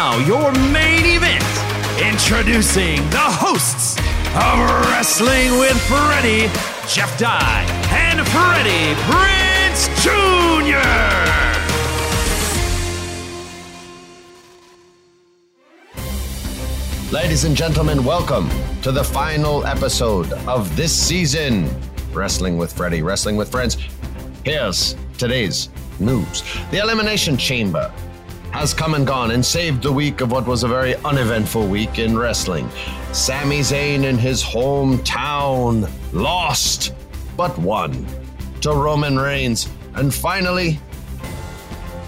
Now, your main event. Introducing the hosts of Wrestling with Freddie, Jeff Dye, and Freddie Prinze Jr. Ladies and gentlemen, welcome to the final episode of this season. Wrestling with Freddie, Wrestling with Friends. Here's today's news. The Elimination Chamber has come and gone and saved the week of what was a very uneventful week in wrestling. Sami Zayn in his hometown lost, but won to Roman Reigns. And finally,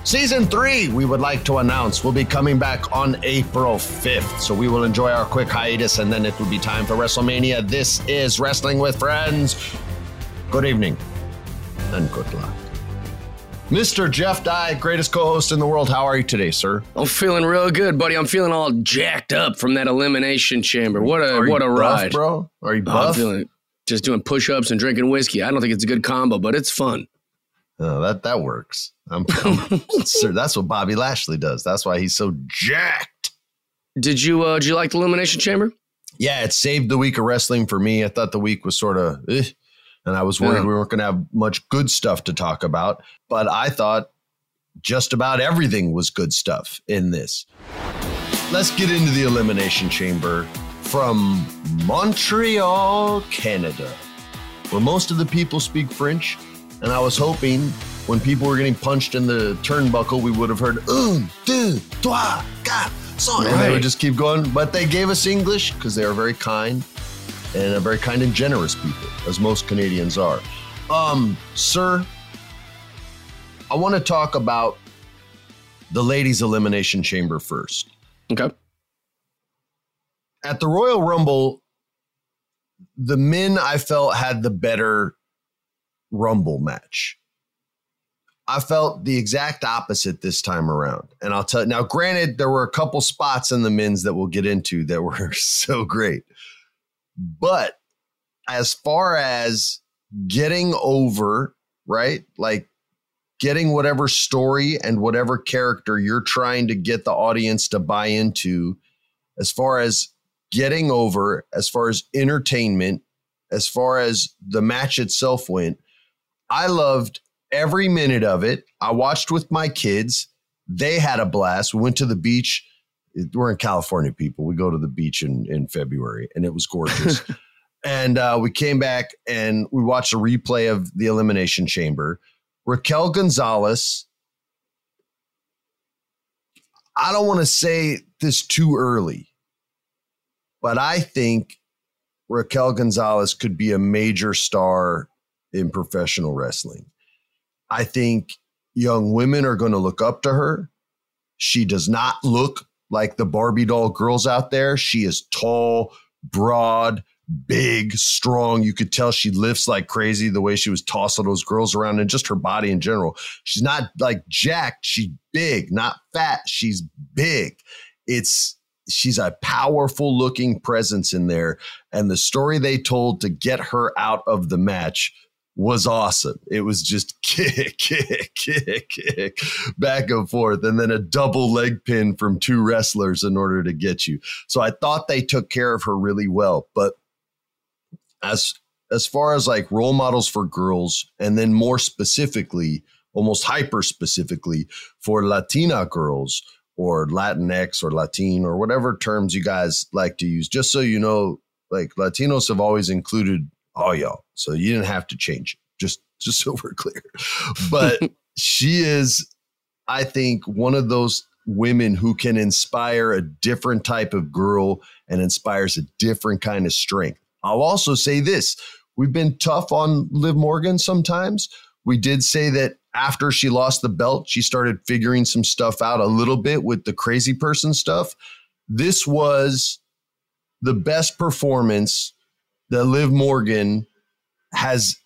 Season three, we would like to announce, will be coming back on April 5th. So we will enjoy our quick hiatus and then it will be time for WrestleMania. This is Wrestling with Friends. Good evening and good luck. Mr. Jeff Dye, greatest co host in the world. How are you today, sir? I'm feeling real good, buddy. I'm feeling all jacked up from that elimination chamber. What a Are you what a buff, ride, bro. Are you Oh, I'm buff? feeling just doing push-ups and drinking whiskey. I don't think it's a good combo, but it's fun. Oh, that that works. I'm, I'm- sir, that's what Bobby Lashley does. That's why he's so jacked. Did you uh, did you like the elimination chamber? Yeah, it saved the week of wrestling for me. I thought the week was sort of, eh, and I was worried Yeah. we weren't going to have much good stuff to talk about. But I thought just about everything was good stuff in this. Let's get into the elimination chamber from Montreal, Canada, where most of the people speak French. And I was hoping when people were getting punched in the turnbuckle, we would have heard un, deux, trois, quatre, cinq. And they would just keep going. But they gave us English because they were very kind and a very kind and generous people, as most Canadians are. Um, sir, I want to talk about the ladies' elimination chamber first. Okay. At the Royal Rumble, the men I felt had the better Rumble match. I felt the exact opposite this time around. And I'll tell you now, granted, there were a couple spots in the men's that we'll get into that were so great. But as far as getting over, right? Like getting whatever story and whatever character you're trying to get the audience to buy into, as far as getting over, as far as entertainment, as far as the match itself went, I loved every minute of it. I watched with my kids. They had a blast. We went to the beach. We're in California, people. We go to the beach in, in February, and it was gorgeous. and uh, we came back and we watched a replay of the Elimination Chamber. Raquel Gonzalez. I don't want to say this too early, but I think Raquel Gonzalez could be a major star in professional wrestling. I think young women are going to look up to her. She does not look like the Barbie doll girls out there. She is tall, broad, big, strong. You could tell she lifts like crazy the way she was tossing those girls around and just her body in general. She's not like jacked, she's big, not fat. She's big. It's she's a powerful looking presence in there. And the story they told to get her out of the match was awesome. It was just kick, kick, kick, kick, back and forth, and then a double leg pin from two wrestlers in order to get you. So I thought they took care of her really well. But as as far as like role models for girls, and then more specifically, almost hyper specifically for Latina girls or Latinx or Latin or whatever terms you guys like to use, just so you know, like Latinos have always included all y'all. So you didn't have to change it. Just just so we're clear. But she is, I think, one of those women who can inspire a different type of girl and inspires a different kind of strength. I'll also say this. We've been tough on Liv Morgan sometimes. We did say that after she lost the belt, she started figuring some stuff out a little bit with the crazy person stuff. This was the best performance that Liv Morgan has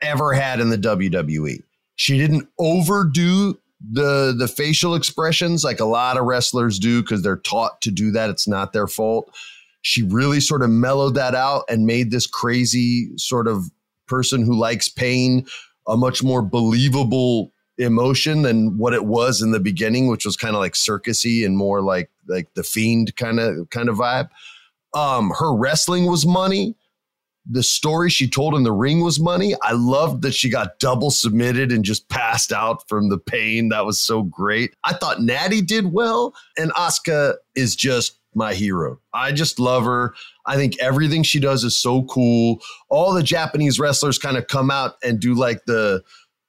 ever had in the WWE. She didn't overdo the the facial expressions like a lot of wrestlers do because they're taught to do that. It's not their fault. She really sort of mellowed that out and made this crazy sort of person who likes pain a much more believable emotion than what it was in the beginning, which was kind of like circusy and more like like the fiend kind of kind of vibe. Um, her wrestling was money the story she told in the ring was money. I loved that she got double submitted and just passed out from the pain. That was so great. I thought Natty did well, and Asuka is just my hero. I just love her. I think everything she does is so cool. All the Japanese wrestlers kind of come out and do like the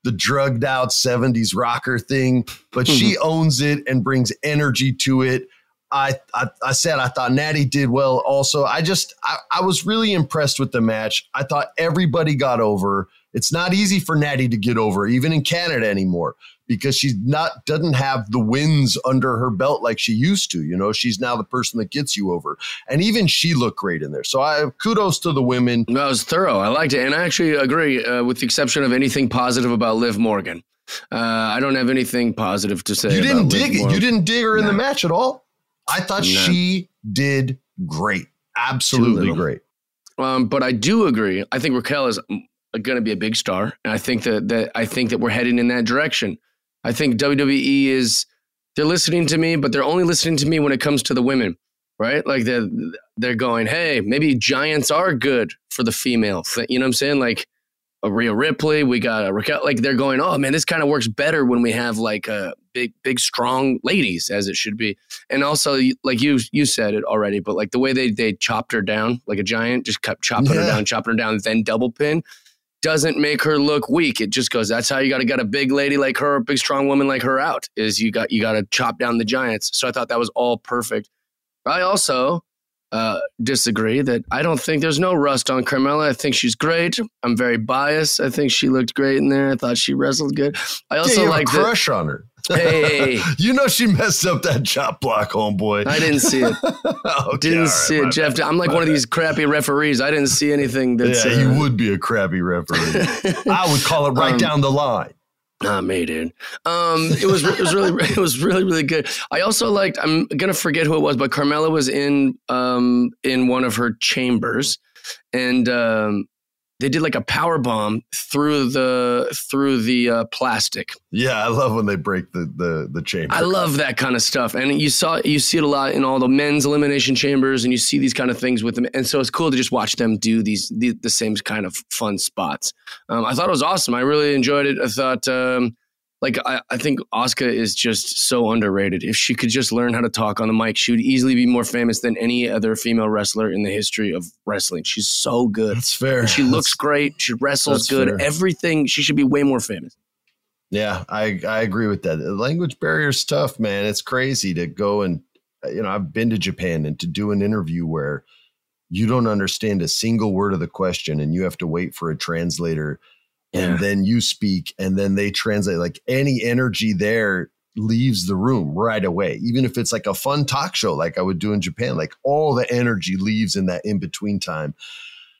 the drugged out 70s rocker thing, but she mm-hmm. owns it and brings energy to it. I, I, I said I thought Natty did well. Also, I just I, I was really impressed with the match. I thought everybody got over. It's not easy for Natty to get over, even in Canada anymore, because she's not doesn't have the wins under her belt like she used to. You know, she's now the person that gets you over, and even she looked great in there. So I kudos to the women. That was thorough. I liked it, and I actually agree, uh, with the exception of anything positive about Liv Morgan. Uh, I don't have anything positive to say. You didn't dig it. You didn't dig her in the match at all. I thought no. she did great. Absolutely great. Um, but I do agree. I think Raquel is going to be a big star, and I think that that I think that we're heading in that direction. I think WWE is they're listening to me, but they're only listening to me when it comes to the women, right? Like they're they're going, hey, maybe giants are good for the female. You know what I'm saying? Like a Rhea Ripley, we got a Raquel. Like they're going, oh man, this kind of works better when we have like a big, big, strong ladies as it should be. And also, like you you said it already, but like the way they they chopped her down like a giant, just kept chopping yeah. her down, chopping her down, then double pin doesn't make her look weak. It just goes. That's how you got to get a big lady like her, a big strong woman like her out. Is you got you got to chop down the giants. So I thought that was all perfect. I also uh, disagree that I don't think there's no rust on Carmella. I think she's great. I'm very biased. I think she looked great in there. I thought she wrestled good. I also yeah, like crush on her. Hey, you know she messed up that chop block, homeboy. I didn't see it. okay, didn't right, see it, Jeff. Bad. I'm like one of these crappy referees. I didn't see anything. That's, yeah, uh, you would be a crappy referee. I would call it right um, down the line. Not me, dude. Um, it was it was really it was really really good. I also liked. I'm gonna forget who it was, but Carmella was in um in one of her chambers, and um, they did like a power bomb through the through the uh, plastic. Yeah, I love when they break the the the chamber. I love that kind of stuff, and you saw you see it a lot in all the men's elimination chambers, and you see these kind of things with them, and so it's cool to just watch them do these the, the same kind of fun spots. Um, I thought it was awesome. I really enjoyed it. I thought. Um, like I, I think Asuka is just so underrated. If she could just learn how to talk on the mic, she would easily be more famous than any other female wrestler in the history of wrestling. She's so good. That's fair. And she looks great. She wrestles good. Fair. Everything. She should be way more famous. Yeah, I I agree with that. The language barrier is tough, man. It's crazy to go and you know I've been to Japan and to do an interview where you don't understand a single word of the question and you have to wait for a translator and yeah. then you speak and then they translate like any energy there leaves the room right away even if it's like a fun talk show like i would do in japan like all the energy leaves in that in between time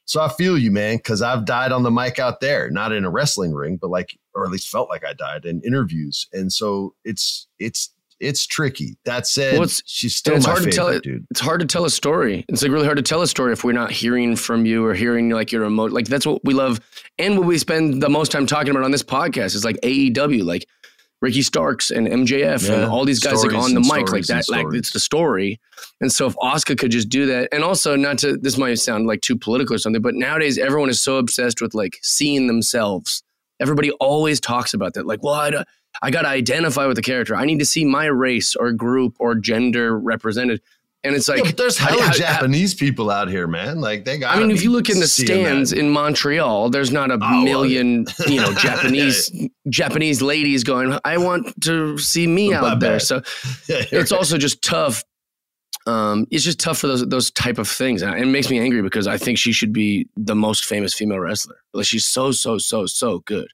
So I feel you, man, because I've died on the mic out there, not in a wrestling ring, but like, or at least felt like I died in interviews. And so it's it's it's tricky. That said, Well, it's- she's still it's my hard to favorite, tell it. dude. It's hard to tell a story. It's like really hard to tell a story if we're not hearing from you or hearing like your emotion. Like that's what we love, and what we spend the most time talking about on this podcast is like AEW, like Ricky Starks and MJF Yeah, and all these guys like on the mic, like stories that. Like it's the story. And so if Asuka could just do that, and also not to this might sound like too political or something, but nowadays everyone is so obsessed with like seeing themselves. Everybody always talks about that. Like, well, I, I got to identify with the character. I need to see my race or group or gender represented. And it's like, yeah, there's hella how- Japanese people out here, man. Like they got. I mean, if you look in the stands in Montreal, there's not a oh, well, million, you know, Japanese Japanese ladies going. I want to see me out there. So it's also just tough. Um, it's just tough for those those type of things, and it makes me angry because I think she should be the most famous female wrestler. Like she's so so so so good.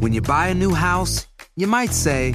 When you buy a new house, you might say,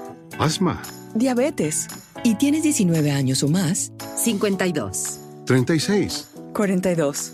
Asma. diabetes y tienes 19 años o más, 52. 36. 42.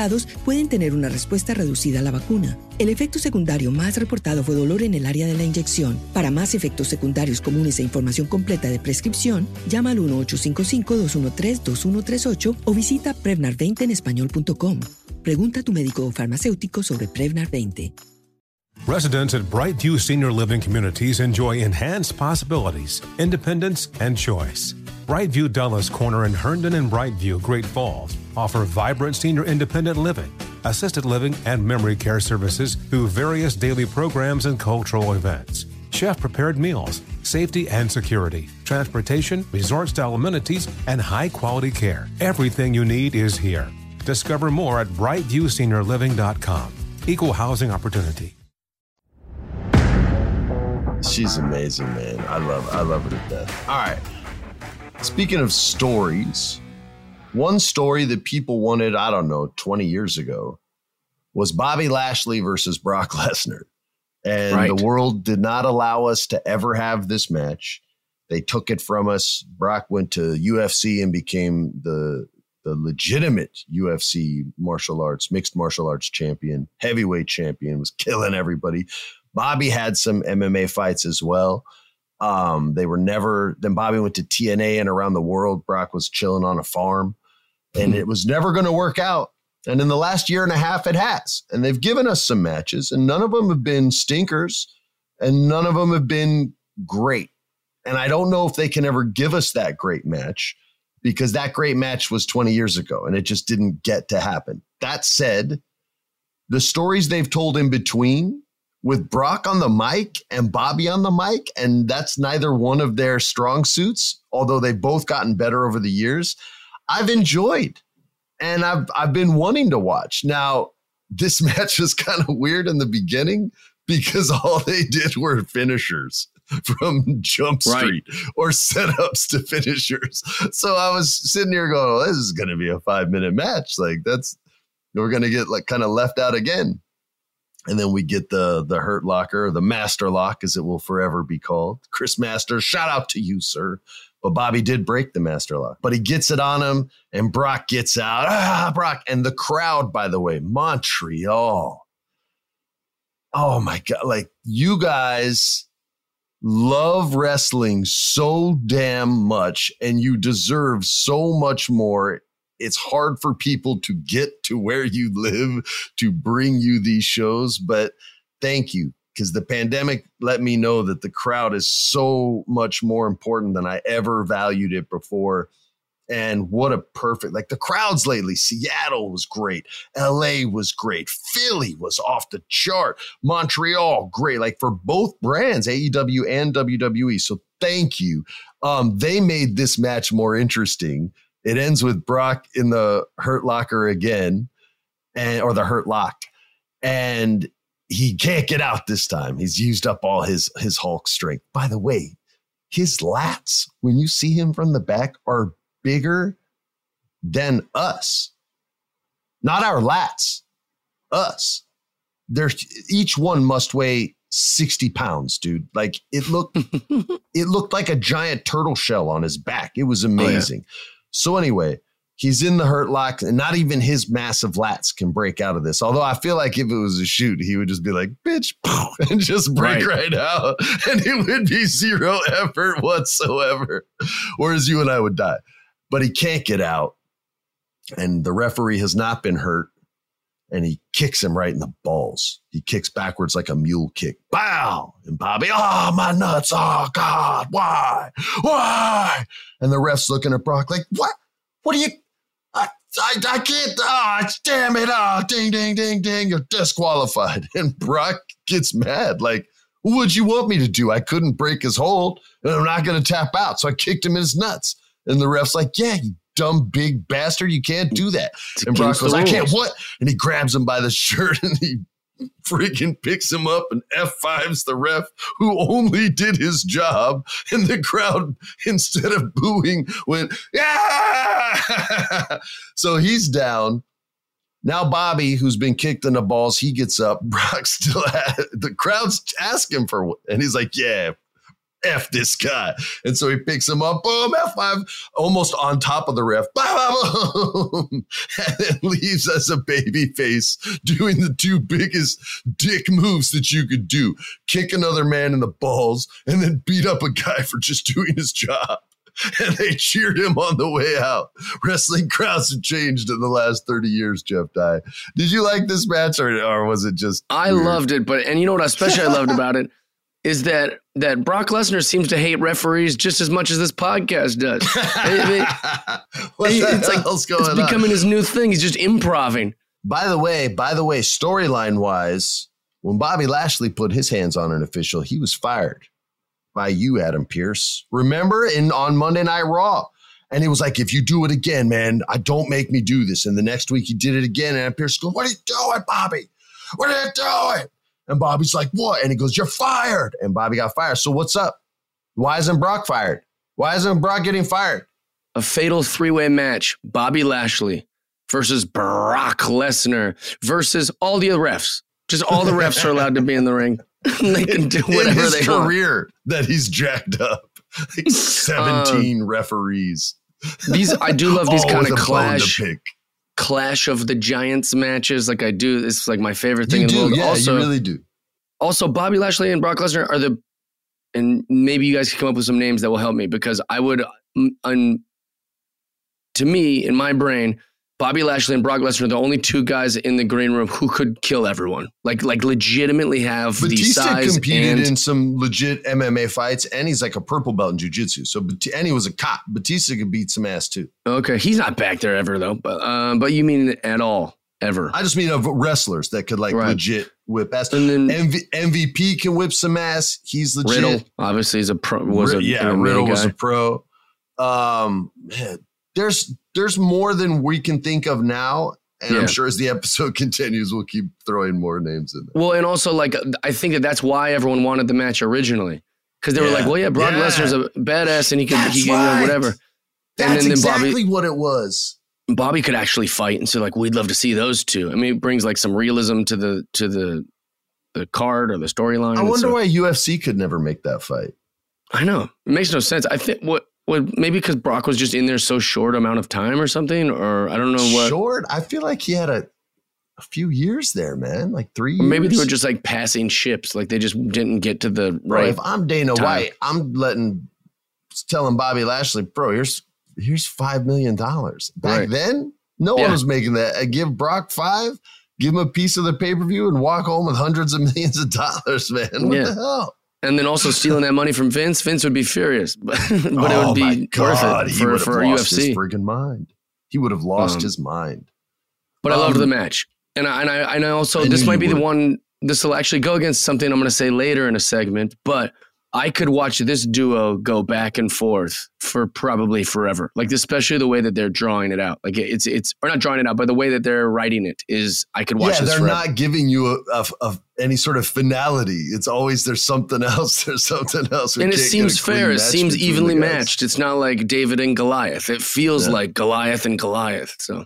pueden tener una respuesta reducida a la vacuna. El efecto secundario más reportado fue dolor en el área de la inyección. Para más efectos secundarios comunes e información completa de prescripción, llama al 1-855-213-2138 o visita Prevnar20 en español.com. Pregunta a tu médico o farmacéutico sobre Prevnar 20. Residents at Brightview Senior Living Communities enjoy enhanced possibilities, independence, and choice. Brightview Dulles Corner in Herndon and Brightview, Great Falls, offer vibrant senior independent living, assisted living, and memory care services through various daily programs and cultural events. Chef prepared meals, safety and security, transportation, resort style amenities, and high quality care. Everything you need is here. Discover more at brightviewseniorliving.com. Equal housing opportunity. She's amazing, man. I love I love her to death. All right. Speaking of stories, one story that people wanted, I don't know, 20 years ago was Bobby Lashley versus Brock Lesnar. And Right. the world did not allow us to ever have this match. They took it from us. Brock went to UFC and became the the legitimate UFC martial arts, mixed martial arts champion, heavyweight champion, was killing everybody. Bobby had some MMA fights as well. Um, they were never, then Bobby went to TNA and around the world. Brock was chilling on a farm and it was never going to work out. And in the last year and a half, it has. And they've given us some matches, and none of them have been stinkers, and none of them have been great. And I don't know if they can ever give us that great match because that great match was 20 years ago and it just didn't get to happen. That said, the stories they've told in between with Brock on the mic and Bobby on the mic, and that's neither one of their strong suits, although they've both gotten better over the years, I've enjoyed and I've I've been wanting to watch. Now, this match was kind of weird in the beginning because all they did were finishers from Jump Right. Street or setups to finishers. So I was sitting here going, "This is going to be a five minute match. Like that's we're going to get like kind of left out again." And then we get the the Hurt Locker, the Master Lock, as it will forever be called. Chris Masters, shout out to you, sir. But Bobby did break the Master Lock. But he gets it on him, and Brock gets out. Ah, Brock. And the crowd, by the way, Montreal. oh my god, like you guys love wrestling so damn much and you deserve so much more. It's hard for people to get to where you live to bring you these shows, but thank you because the pandemic let me know that the crowd is so much more important than I ever valued it before. And what a perfect, like the crowds lately. Seattle was great. LA was great. Philly was off the chart. Montreal, great. Like for both brands, AEW and WWE. So thank you. Um, they made this match more interesting. It ends with Brock in the hurt locker again, and or the hurt lock. And he can't get out this time. He's used up all his his Hulk strength. By the way, his lats, when you see him from the back, are bigger than us. Not our lats, us. They're each one must weigh 60 pounds, dude. Like it looked it looked like a giant turtle shell on his back. It was amazing. Oh, yeah. So anyway, he's in the hurt lock, and not even his massive lats can break out of this. Although I feel like if it was a shoot, he would just be like, bitch, and just break right, right out. And it would be zero effort whatsoever. Whereas you and I would die but he can't get out. And the referee has not been hurt. And he kicks him right in the balls. He kicks backwards like a mule kick. Bow! And Bobby, oh, my nuts. Oh, God. Why? Why? And the ref's looking at Brock like, what? What are you? I, I, can't. Oh, damn it. Oh, ding, ding, ding, ding. You're disqualified. And Brock gets mad. Like, what would you want me to do? I couldn't break his hold and I'm not going to tap out. So I kicked him in his nuts. And the ref's like, yeah, you dumb big bastard. You can't do that. and Brock goes, I can't what? And he grabs him by the shirt and he freaking picks him up and F5s the ref who only did his job. And the crowd, instead of booing, went, yeah. so he's down. Now Bobby, who's been kicked in the balls, he gets up. Brock still had the crowd's asking for, and he's like, "Yeah, F this guy. And so he picks him up, boom, F5, almost on top of the ref, boom, and then leaves as a baby face doing the two biggest dick moves that you could do kick another man in the balls and then beat up a guy for just doing his job. And they cheered him on the way out. Wrestling crowds have changed in the last 30 years, Jeff Dye. Did you like this match or, or was it just. I weird? loved it, but, and you know what especially I loved about it? is that that Brock Lesnar seems to hate referees just as much as this podcast does. it, it, what it's like it's becoming on? his new thing. He's just improving. By the way, by the way, storyline wise, when Bobby Lashley put his hands on an official, he was fired by you, Adam Pearce. Remember in on Monday Night Raw. And he was like, if you do it again, man, I don't make me do this. And the next week he did it again. And Pearce goes, What are you doing, Bobby? What are you doing? And Bobby's like, what? And he goes, you're fired. And Bobby got fired. So what's up? Why isn't Brock fired? Why isn't Brock getting fired? A fatal three way match Bobby Lashley versus Brock Lesnar versus all the refs. Just all the refs are allowed to be in the ring. they can do whatever in his they career want. that he's jacked up. Like 17 uh, referees. These I do love these kind of clash Clash of the Giants matches. Like I do, it's like my favorite thing you in do, the world. Yeah, also, you really do. Also, Bobby Lashley and Brock Lesnar are the, and maybe you guys can come up with some names that will help me because I would, un, to me in my brain, Bobby Lashley and Brock Lesnar are the only two guys in the green room who could kill everyone. Like, like legitimately have Batista the size. competed and, in some legit MMA fights, and he's like a purple belt in jujitsu. So, and he was a cop. Batista could beat some ass too. Okay, he's not back there ever though. But, uh, but you mean at all? Ever? I just mean of wrestlers that could like Right. legit whip ass. And then- MV, MVP can whip some ass. He's legit. Riddle obviously is a pro. Was a yeah, Riddle guy. was a pro. Um, man, there's there's more than we can think of now, and Yeah. I'm sure as the episode continues, we'll keep throwing more names in there. Well, and also like I think that that's why everyone wanted the match originally because they were like, well, yeah, Brock Yeah. Lesnar's a badass and he can That's he can you know, right. whatever. That's and then, then exactly Bobby what it was. Bobby could actually fight, and so like we'd love to see those two. I mean, it brings like some realism to the to the the card or the storyline. I wonder so- why UFC could never make that fight. I know it makes no sense. I think what what maybe because Brock was just in there so short amount of time or something, or I don't know what. Short? I feel like he had a. a few years there, man, like three. Or maybe they were just like passing ships, like they just didn't get to the Bro, right. if I'm Dana time. White, I'm letting telling Bobby Lashley, bro, here's here's five million dollars. Back Right. then, no one was making that. I give Brock five, give him a piece of the pay per view, and walk home with hundreds of millions of dollars, man. What Yeah. the hell? And then also stealing that money from Vince, Vince would be furious, but, but it oh would my be god, worth it he for, would for lost his UFC. friggin' mind. He would have lost Um, his mind. But I loved Um, the match, and I and I, and I also this might be the one. This will actually go against something I'm going to say later in a segment, but I could watch this duo go back and forth for probably forever. Like especially the way that they're drawing it out. Like it's it's or not drawing it out, but the way that they're writing it is I could watch yeah, they're forever. not giving you a, a, a- any sort of finality. It's always there's something else. There's something else. We and it seems fair. It seems evenly matched. It's not like David and Goliath. It feels Yeah. like Goliath and Goliath. So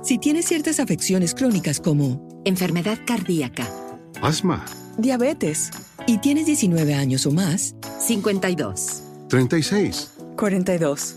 Si tienes ciertas afecciones crónicas como Enfermedad cardíaca. Asma. diabetes y tienes 19 años o más, 52. 36. 42.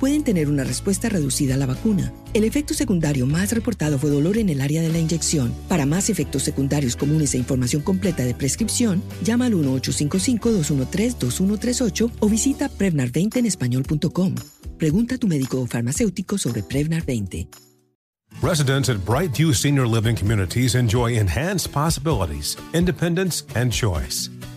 pueden tener una respuesta reducida a la vacuna. El efecto secundario más reportado fue dolor en el área de la inyección. Para más efectos secundarios comunes e información completa de prescripción, llama al 1-855-213-2138 o visita Prevnar20 en español.com. Pregunta a tu médico o farmacéutico sobre Prevnar 20. Residents at Brightview Senior Living Communities enjoy enhanced possibilities, independence, and choice.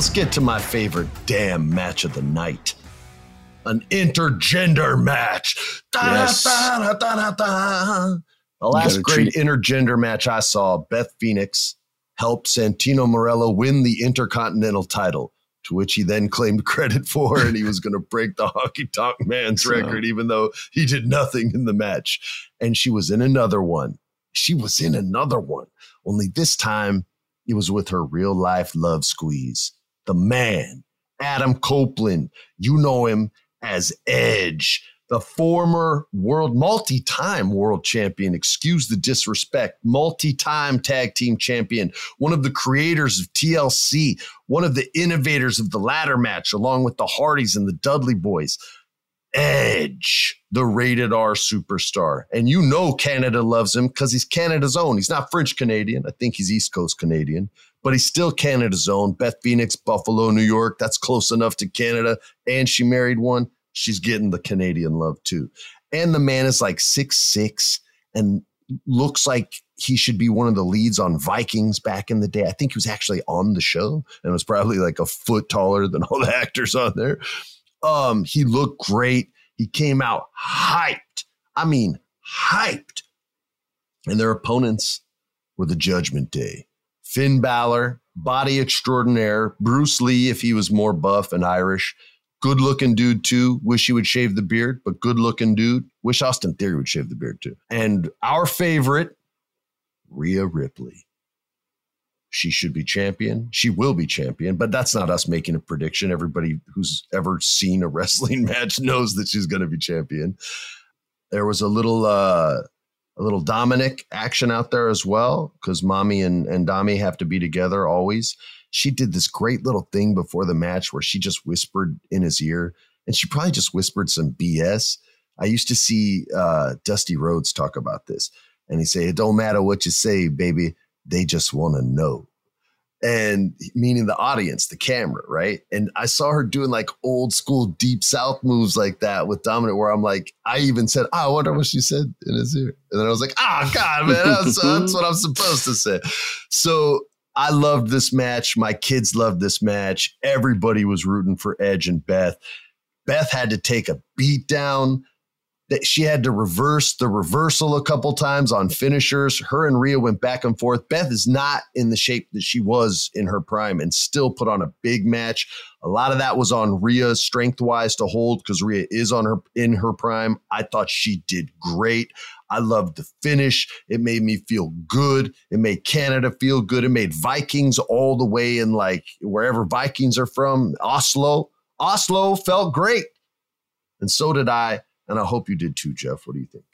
let's get to my favorite damn match of the night. An intergender match. Yes. da, da, da, da, da. The last great treat- intergender match I saw, Beth Phoenix helped Santino Marella win the Intercontinental title, to which he then claimed credit for, and he was going to break the Honky Tonk Man's So- record, even though he did nothing in the match. And she was in another one. She was in another one. Only this time, it was with her real life love squeeze. The man, Adam Copeland. You know him as Edge, the former world, multi time world champion. Excuse the disrespect, multi time tag team champion, one of the creators of TLC, one of the innovators of the ladder match, along with the Hardys and the Dudley Boyz. Edge, the rated R superstar. And you know Canada loves him because he's Canada's own. He's not French Canadian. I think he's East Coast Canadian, but he's still Canada's own. Beth Phoenix, Buffalo, New York. That's close enough to Canada. And she married one. She's getting the Canadian love too. And the man is like six six and looks like he should be one of the leads on Vikings back in the day. I think he was actually on the show and was probably like a foot taller than all the actors on there. Um, he looked great. He came out hyped. I mean, hyped. And their opponents were the Judgment Day. Finn Balor, body extraordinaire. Bruce Lee, if he was more buff and Irish. Good looking dude, too. Wish he would shave the beard, but good looking dude. Wish Austin Theory would shave the beard, too. And our favorite, Rhea Ripley. she should be champion. She will be champion, but that's not us making a prediction. Everybody who's ever seen a wrestling match knows that she's going to be champion. There was a little uh a little Dominic action out there as well because mommy and, and Dami have to be together always. She did this great little thing before the match where she just whispered in his ear and she probably just whispered some BS. I used to see uh, Dusty Rhodes talk about this and he say, It don't matter what you say, baby. They just want to know and meaning the audience, the camera, right? And I saw her doing like old school deep south moves like that with Dominic, where I'm like, I even said, oh, I wonder what she said in his ear. And then I was like, oh, God, man, that's, that's what I'm supposed to say. So I loved this match. My kids loved this match. Everybody was rooting for Edge and Beth. Beth had to take a beat down that she had to reverse the reversal a couple times on finishers. Her and Rhea went back and forth. Beth is not in the shape that she was in her prime and still put on a big match. A lot of that was on Rhea strength wise to hold because Rhea is on her in her prime. I thought she did great. I loved the finish. It made me feel good. It made Canada feel good. It made Vikings all the way in like wherever Vikings are from, Oslo. Oslo felt great. And so did I and I hope you did too, Jeff. What do you think?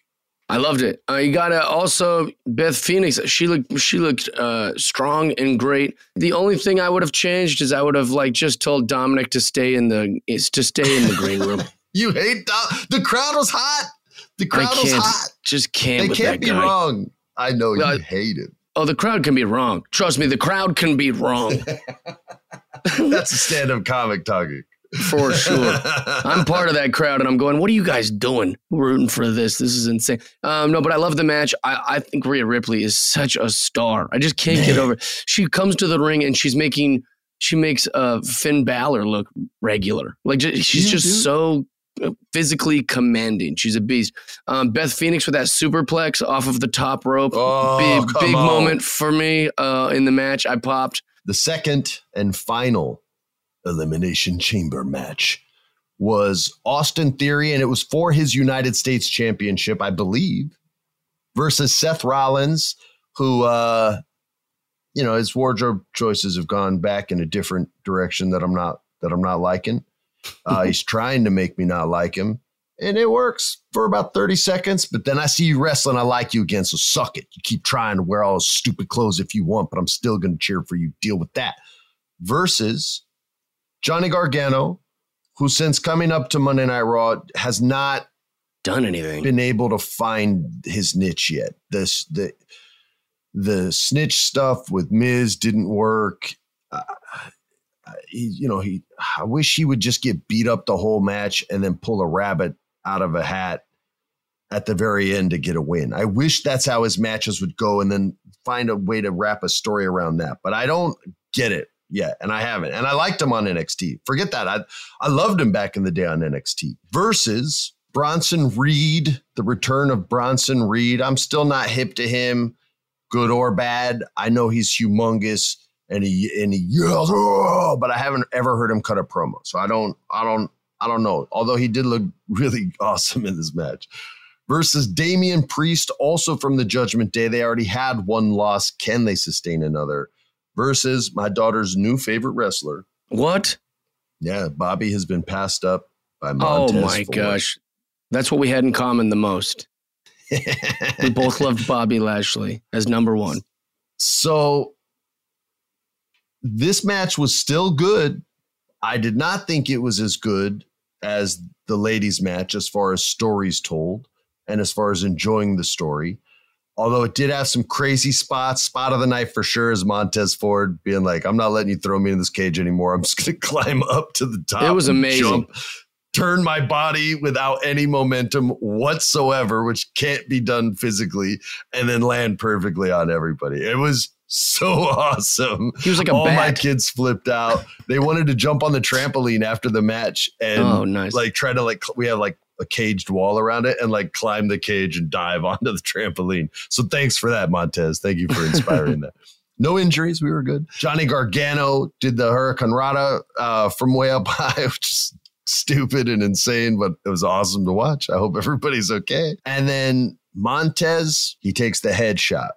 I loved it. Uh, you gotta also Beth Phoenix. She looked she looked uh, strong and great. The only thing I would have changed is I would have like just told Dominic to stay in the is to stay in the green room. you hate Dom- the crowd was hot. The crowd was hot. Just can't. They can't be guy. wrong. I know you uh, hate it. Oh, the crowd can be wrong. Trust me, the crowd can be wrong. That's a stand-up comic talking for sure. I'm part of that crowd, and I'm going, "What are you guys doing? Rooting for this? This is insane." Um, no, but I love the match. I, I think Rhea Ripley is such a star. I just can't get over. It. She comes to the ring and she's making she makes uh, Finn Balor look regular. Like she's yeah, just dude. so uh, physically commanding. She's a beast. Um, Beth Phoenix with that superplex off of the top rope. Oh, big big on. moment for me uh, in the match. I popped. The second and final Elimination Chamber match was Austin Theory, and it was for his United States Championship, I believe, versus Seth Rollins, who, uh, you know, his wardrobe choices have gone back in a different direction that I'm not that I'm not liking. Uh, he's trying to make me not like him, and it works for about 30 seconds. But then I see you wrestling, I like you again, so suck it. You keep trying to wear all those stupid clothes if you want, but I'm still going to cheer for you. Deal with that. Versus Johnny Gargano, who since coming up to Monday Night Raw has not done anything, been able to find his niche yet. This the the snitch stuff with Miz didn't work. Uh, he, you know, he. I wish he would just get beat up the whole match and then pull a rabbit out of a hat at the very end to get a win. I wish that's how his matches would go, and then find a way to wrap a story around that. But I don't get it yet, and I haven't. And I liked him on NXT. Forget that. I I loved him back in the day on NXT. Versus Bronson Reed, the return of Bronson Reed. I'm still not hip to him, good or bad. I know he's humongous and he and he yells, but I haven't ever heard him cut a promo. So I don't I don't I don't know. Although he did look really awesome in this match. Versus Damian Priest, also from the Judgment Day. They already had one loss. Can they sustain another? Versus my daughter's new favorite wrestler. What? Yeah, Bobby has been passed up by oh Montez. Oh my Ford. gosh. That's what we had in common the most. we both loved Bobby Lashley as number one. So this match was still good. I did not think it was as good as the ladies' match as far as stories told and as far as enjoying the story. Although it did have some crazy spots. Spot of the night for sure is Montez Ford being like, I'm not letting you throw me in this cage anymore. I'm just going to climb up to the top. It was amazing. Jump, turn my body without any momentum whatsoever, which can't be done physically, and then land perfectly on everybody. It was so awesome. He was like a all bat. my kids flipped out. They wanted to jump on the trampoline after the match and oh, nice. like try to like we have like a caged wall around it and like climb the cage and dive onto the trampoline. So thanks for that, Montez. Thank you for inspiring that. No injuries. We were good. Johnny Gargano did the Hurricanrana uh, from way up high, which is stupid and insane, but it was awesome to watch. I hope everybody's okay. And then Montez, he takes the headshot.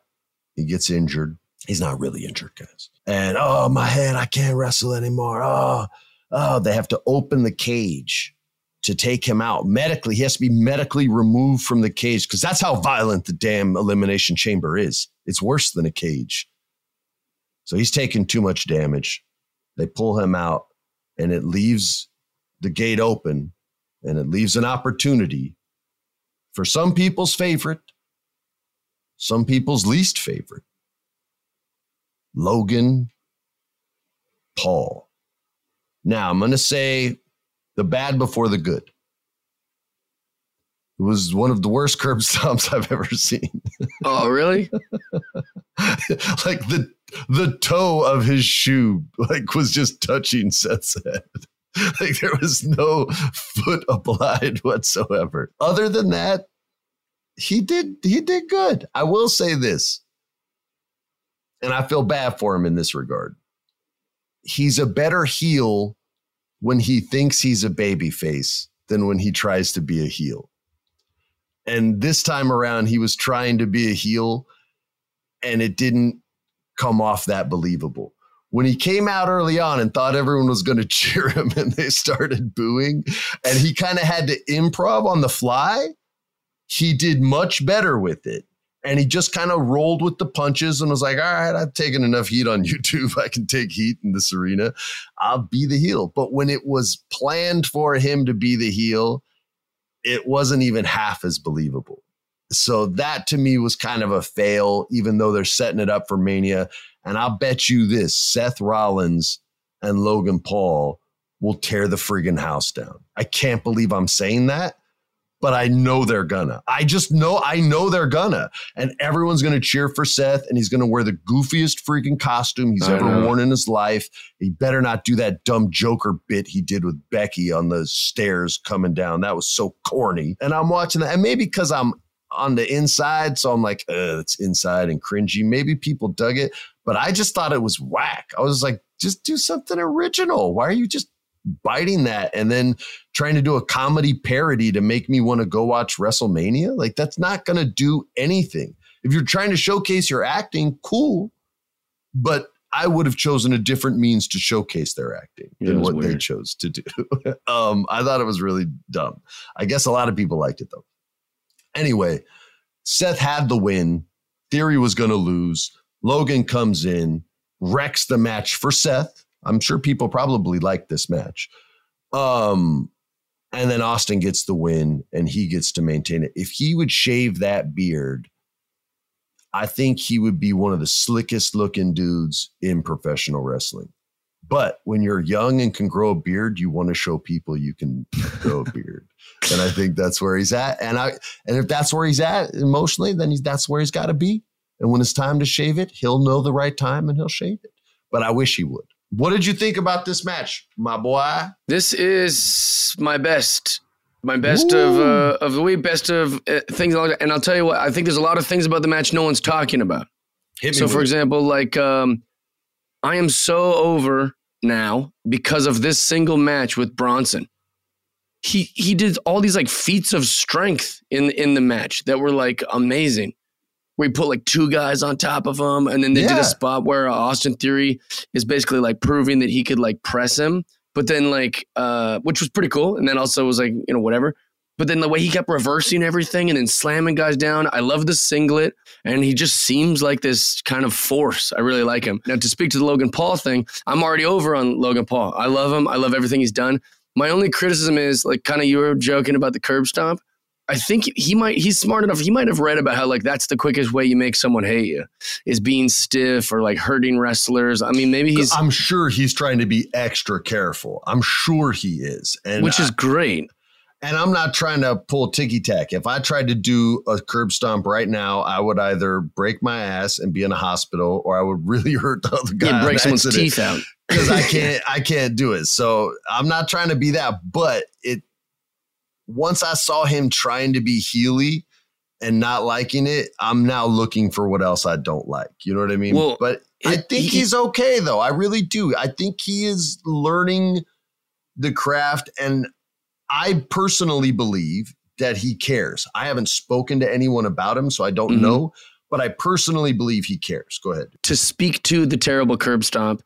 He gets injured. He's not really injured, guys. And oh, my head, I can't wrestle anymore. Oh, oh, they have to open the cage to take him out medically. He has to be medically removed from the cage because that's how violent the damn elimination chamber is. It's worse than a cage. So he's taking too much damage. They pull him out, and it leaves the gate open, and it leaves an opportunity for some people's favorite, some people's least favorite Logan Paul. Now, I'm going to say the bad before the good. It was one of the worst curb stomps I've ever seen. Oh, really? like the the toe of his shoe like was just touching Seth's head. like there was no foot applied whatsoever. Other than that, he did he did good. I will say this. And I feel bad for him in this regard. He's a better heel when he thinks he's a baby face than when he tries to be a heel. And this time around, he was trying to be a heel and it didn't come off that believable. When he came out early on and thought everyone was going to cheer him and they started booing, and he kind of had to improv on the fly, he did much better with it. And he just kind of rolled with the punches and was like, all right, I've taken enough heat on YouTube. I can take heat in this arena. I'll be the heel. But when it was planned for him to be the heel, it wasn't even half as believable. So that to me was kind of a fail, even though they're setting it up for Mania. And I'll bet you this Seth Rollins and Logan Paul will tear the friggin' house down. I can't believe I'm saying that, but I know they're gonna. I just know, I know they're gonna. And everyone's gonna cheer for Seth, and he's gonna wear the goofiest freaking costume he's I ever know. worn in his life. He better not do that dumb Joker bit he did with Becky on the stairs coming down. That was so corny. And I'm watching that, and maybe because I'm on the inside, so I'm like, it's inside and cringy. Maybe people dug it, but I just thought it was whack. I was like, just do something original. Why are you just biting that and then trying to do a comedy parody to make me want to go watch WrestleMania? Like, that's not going to do anything. If you're trying to showcase your acting, cool, but I would have chosen a different means to showcase their acting Yeah, than what they chose to do. um, I thought it was really dumb. I guess a lot of people liked it though. Anyway, Seth had the win. Theory was going to lose. Logan comes in, wrecks the match for Seth. I'm sure people probably like this match. Um, and then Austin gets the win and he gets to maintain it. If he would shave that beard, I think he would be one of the slickest looking dudes in professional wrestling. But when you're young and can grow a beard, you want to show people you can grow a beard. And I think that's where he's at. And I and if that's where he's at emotionally, then he's that's where he's got to be. And when it's time to shave it, he'll know the right time and he'll shave it. But I wish he would. What did you think about this match, my boy? This is my best, my best of uh, of the week, best of uh, things. Like that. And I'll tell you what, I think there's a lot of things about the match no one's talking about. Hit me so, for it. example, like um, I am so over now because of this single match with Bronson. He he did all these like feats of strength in in the match that were like amazing. Where he put like two guys on top of him, and then they did a spot where uh, Austin Theory is basically like proving that he could like press him, but then like uh, which was pretty cool, and then also was like you know whatever. But then the way he kept reversing everything and then slamming guys down, I love the singlet, and he just seems like this kind of force. I really like him. Now to speak to the Logan Paul thing, I'm already over on Logan Paul. I love him. I love everything he's done. My only criticism is like kind of you were joking about the curb stomp. I think he might he's smart enough. He might have read about how like that's the quickest way you make someone hate you is being stiff or like hurting wrestlers. I mean, maybe he's I'm sure he's trying to be extra careful. I'm sure he is. And which is I- great. and I'm not trying to pull ticky tack. If I tried to do a curb stomp right now, I would either break my ass and be in a hospital, or I would really hurt the other guy. Yeah, break someone's teeth out. because I can't I can't do it. So I'm not trying to be that, but it once I saw him trying to be Healy and not liking it, I'm now looking for what else I don't like. You know what I mean? Well, but I think he- he's okay though. I really do. I think he is learning the craft and I personally believe that he cares. I haven't spoken to anyone about him, so I don't Mhm. know. but I personally believe he cares. Go ahead. To speak to the terrible curb stomp,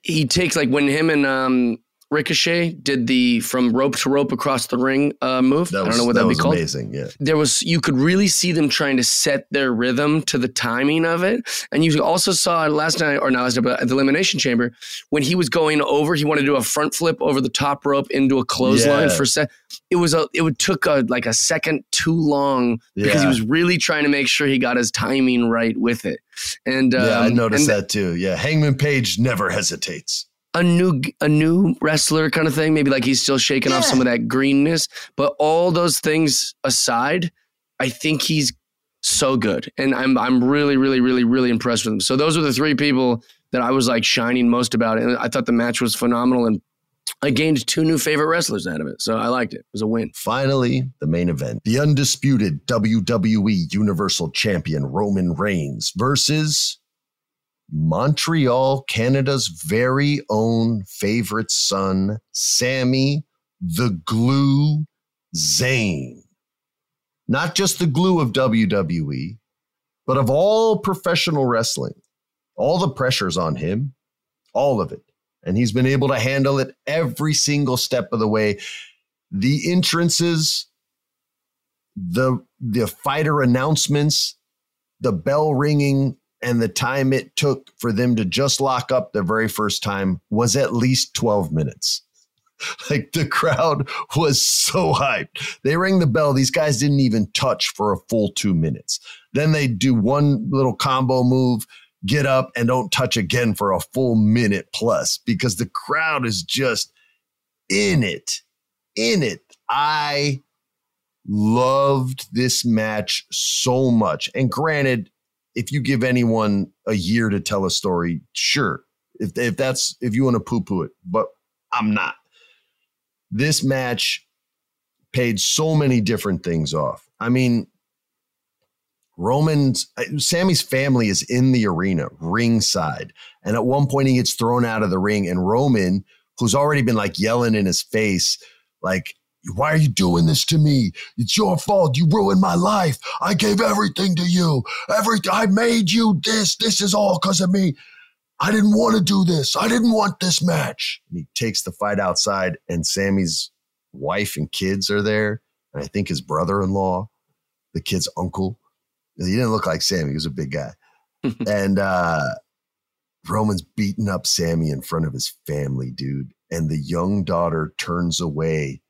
he takes like when him and um, Ricochet did the from rope to rope across the ring uh, move. Was, I don't know what that that'd was be called. amazing. Yeah. There was you could really see them trying to Seth their rhythm to the timing of it, and you also saw last night or not last night, but at the elimination chamber when he was going over, he wanted to do a front flip over the top rope into a clothesline Yeah. for set. It was a it would took a like a second too long because he was really trying to make sure he got his timing right with it. And um, yeah, I noticed and that too. Yeah. Hangman Page never hesitates. A new a new wrestler kind of thing. Maybe like he's still shaking off some of that greenness. But all those things aside, I think he's so good, and I'm I'm really really really really impressed with him. So those are the three people that I was like shining most about, and I thought the match was phenomenal, and I gained two new favorite wrestlers out of it. So I liked it. It was a win. Finally, the main event. The undisputed WWE Universal Champion Roman Reigns versus Montreal, Canada's very own favorite son, Sami the Glue Zayn. Not just the glue of WWE, but of all professional wrestling. All the pressure's on him, all of it. And he's been able to handle it every single step of the way. The entrances, the the fighter announcements, the bell ringing, and the time it took for them to just lock up the very first time was at least 12 minutes. Like the crowd was so hyped. They ring the bell. These guys didn't even touch for a full two minutes. Then they do one little combo move, get up, and don't touch again for a full minute plus because the crowd is just in it. In it. I loved this match so much. And granted, if you give anyone a year to tell a story, sure. If, if that's if you want to poo poo it, but I'm not. This match paid so many different things off. I mean, Roman's Sami's family is in the arena, ringside. And at one point he gets thrown out of the ring, and Roman, who's already been like yelling in his face, like, why are you doing this to me? It's your fault. You ruined my life. I gave everything to you. Everything I made you this. This is all because of me. I didn't want to do this. I didn't want this match. And he takes the fight outside, and Sami's wife and kids are there. And I think his brother in law, the kid's uncle. He didn't look like Sami, he was a big guy. and uh, Roman's beating up Sami in front of his family, dude. And the young daughter turns away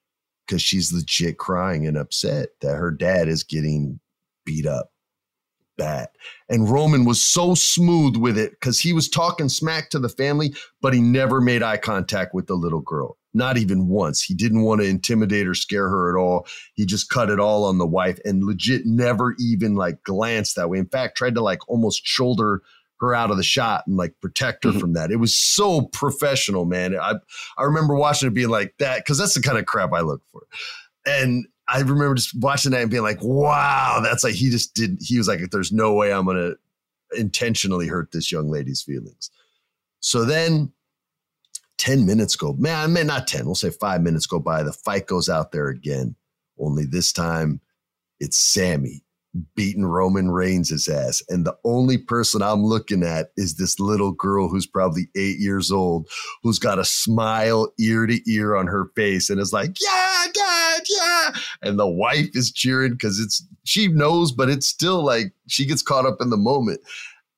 because she's legit crying and upset that her dad is getting beat up bad. And Roman was so smooth with it because he was talking smack to the family, but he never made eye contact with the little girl. Not even once. He didn't want to intimidate or scare her at all. He just cut it all on the wife and legit never even like glanced that way. In fact, tried to like almost shoulder her out of the shot and like protect her mm-hmm. from that. It was so professional, man. I I remember watching it being like that because that's the kind of crap I look for. And I remember just watching that and being like, wow, that's like he just did. He was like, there's no way I'm gonna intentionally hurt this young lady's feelings. So then 10 minutes go, man, I mean, not 10, we'll say five minutes go by. The fight goes out there again. Only this time it's Sami beating Roman Reigns' ass. And the only person I'm looking at is this little girl who's probably eight years old, who's got a smile ear to ear on her face and is like, yeah, dad, yeah. And the wife is cheering because it's, she knows, but it's still like she gets caught up in the moment.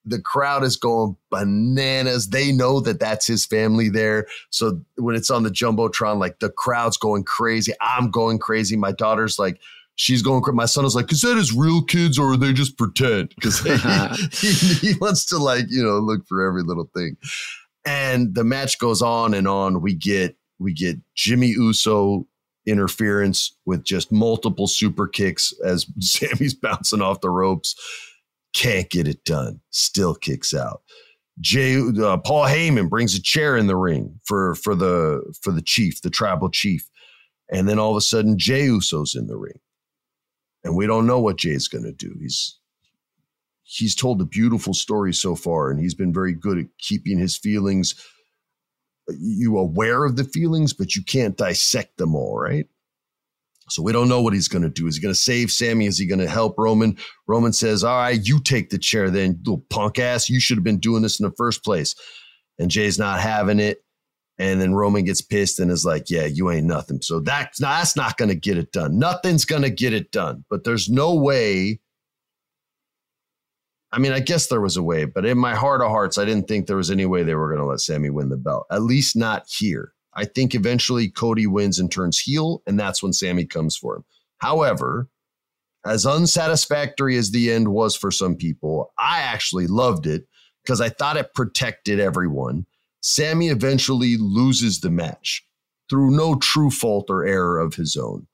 The crowd is going bananas. They know that that's his family there. So when it's on the Jumbotron, like the crowd's going crazy. I'm going crazy. My daughter's like, she's going crazy. My son is like, is that his real kids or are they just pretend? Because he, he, he wants to like, you know, look for every little thing. And the match goes on and on. We get we get Jimmy Uso interference with just multiple super kicks as Sami's bouncing off the ropes. Can't get it done. Still kicks out. Jey uh, Paul Heyman brings a chair in the ring for for the for the chief, the tribal chief, and then all of a sudden Jey Uso's in the ring, and we don't know what Jey's going to do. He's he's told a beautiful story so far, and he's been very good at keeping his feelings. You aware of the feelings, but you can't dissect them all, right? So we don't know what he's going to do. Is he going to save Sami? Is he going to help Roman? Roman says, All right, you take the chair then, little punk ass. You should have been doing this in the first place. And Jey's not having it. And then Roman gets pissed and is like, Yeah, you ain't nothing. So that's, that's not going to get it done. Nothing's going to get it done. But there's no way. I mean, I guess there was a way, but in my heart of hearts, I didn't think there was any way they were going to let Sami win the belt, at least not here. I think eventually Cody wins and turns heel, and that's when Sami comes for him. However, as unsatisfactory as the end was for some people, I actually loved it because I thought it protected everyone. Sami eventually loses the match through no true fault or error of his own.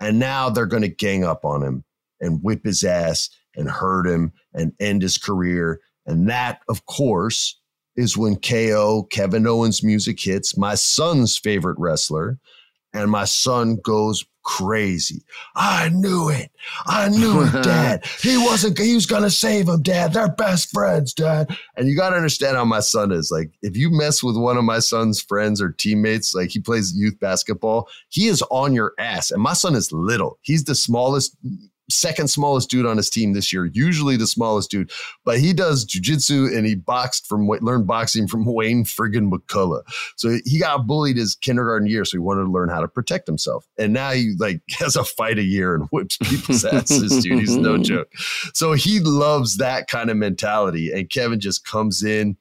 And now they're going to gang up on him and whip his ass and hurt him and end his career. And that, of course, is when KO, Kevin Owens music hits, my son's favorite wrestler, and my son goes crazy. I knew it. I knew it, Dad. He wasn't, he was going to save him, Dad. They're best friends, Dad. And you got to understand how my son is. Like, if you mess with one of my son's friends or teammates, like he plays youth basketball, he is on your ass. And my son is little. He's the smallest second smallest dude on his team this year, usually the smallest dude, but he does jujitsu and he boxed from learned boxing from Wayne friggin' McCullough. So he got bullied his kindergarten year, so he wanted to learn how to protect himself. And now he like has a fight a year and whips people's asses, dude. He's no joke. So he loves that kind of mentality. And Kevin just comes in,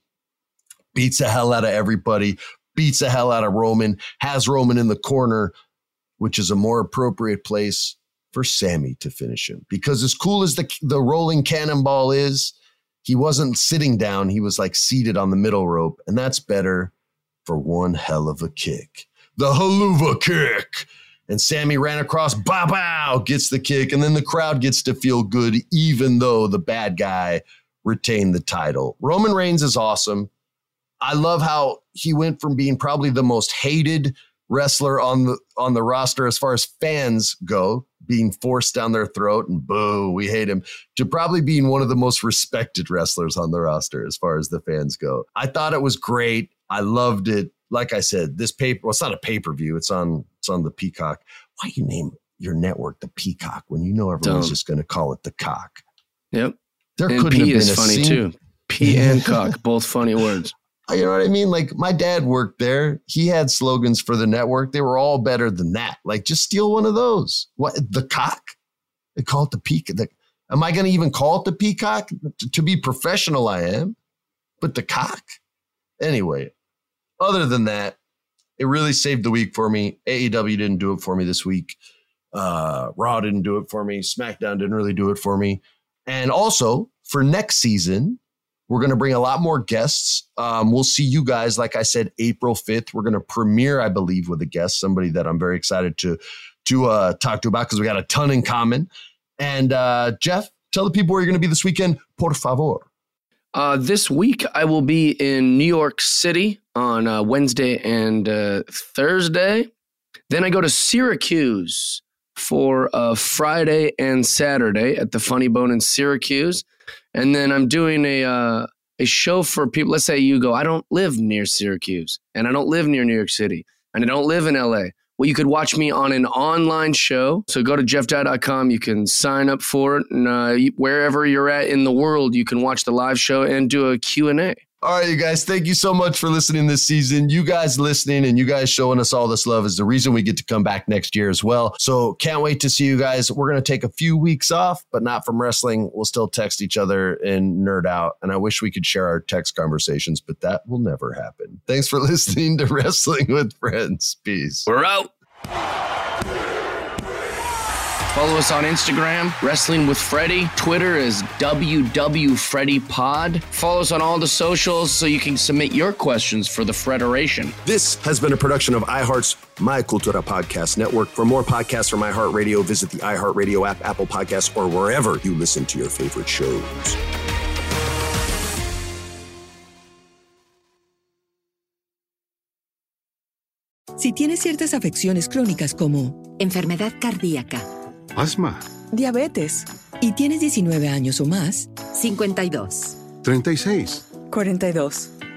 beats the hell out of everybody, beats the hell out of Roman, has Roman in the corner, which is a more appropriate place for Sami to finish him. Because as cool as the the rolling cannonball is, he wasn't sitting down, he was like seated on the middle rope, and that's better for one hell of a kick. The Helluva kick. And Sammy ran across, bow bow, gets the kick, and then the crowd gets to feel good, even though the bad guy retained the title. Roman Reigns is awesome. I love how he went from being probably the most hated wrestler on the on the roster as far as fans go being forced down their throat and boo, we hate him, to probably being one of the most respected wrestlers on the roster as far as the fans go. I thought it was great. I loved it. Like I said, this paper, well, it's not a pay-per-view, it's on it's on the Peacock. Why you name your network the Peacock when you know everyone's Dumb. just gonna call it the cock? Yep. There and couldn't P have been is a funny scene- too. P and cock, both funny words. You know what I mean? Like my dad worked there. He had slogans for the network. They were all better than that. Like just steal one of those. What the cock? They call it the peak. The, am I going to even call it the peacock? To, to be professional, I am. But the cock? Anyway, other than that, it really saved the week for me. AEW didn't do it for me this week. Uh, Raw didn't do it for me. SmackDown didn't really do it for me. And also for next season, we're going to bring a lot more guests. Um, we'll see you guys, like I said, April 5th. We're going to premiere, I believe, with a guest, somebody that I'm very excited to to uh, talk to about because we got a ton in common. And uh, Jeff, tell the people where you're going to be this weekend, por favor. Uh, this week, I will be in New York City on uh, Wednesday and uh, Thursday. Then I go to Syracuse for uh, Friday and Saturday at the Funny Bone in Syracuse. And then I'm doing a uh, a show for people. Let's say you go, I don't live near Syracuse, and I don't live near New York City, and I don't live in LA. Well, you could watch me on an online show. So go to jeffdye.com. You can sign up for it. And uh, wherever you're at in the world, you can watch the live show and do a Q&A. All right, you guys, thank you so much for listening this season. You guys listening and you guys showing us all this love is the reason we get to come back next year as well. So can't wait to see you guys. We're going to take a few weeks off, but not from wrestling. We'll still text each other and nerd out. And I wish we could share our text conversations, but that will never happen. Thanks for listening to Wrestling with Friends. Peace. We're out. Follow us on Instagram, Wrestling with Freddie. Twitter is WWFreddiePod. Follow us on all the socials so you can submit your questions for the Federation. This has been a production of iHeart's My Cultura Podcast Network. For more podcasts from iHeartRadio, visit the iHeartRadio app, Apple Podcasts, or wherever you listen to your favorite shows. Si tienes ciertas afecciones crónicas como enfermedad cardíaca, asma, diabetes. Y tienes 19 años o más, 52, 36, 42,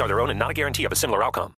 are their own and not a guarantee of a similar outcome.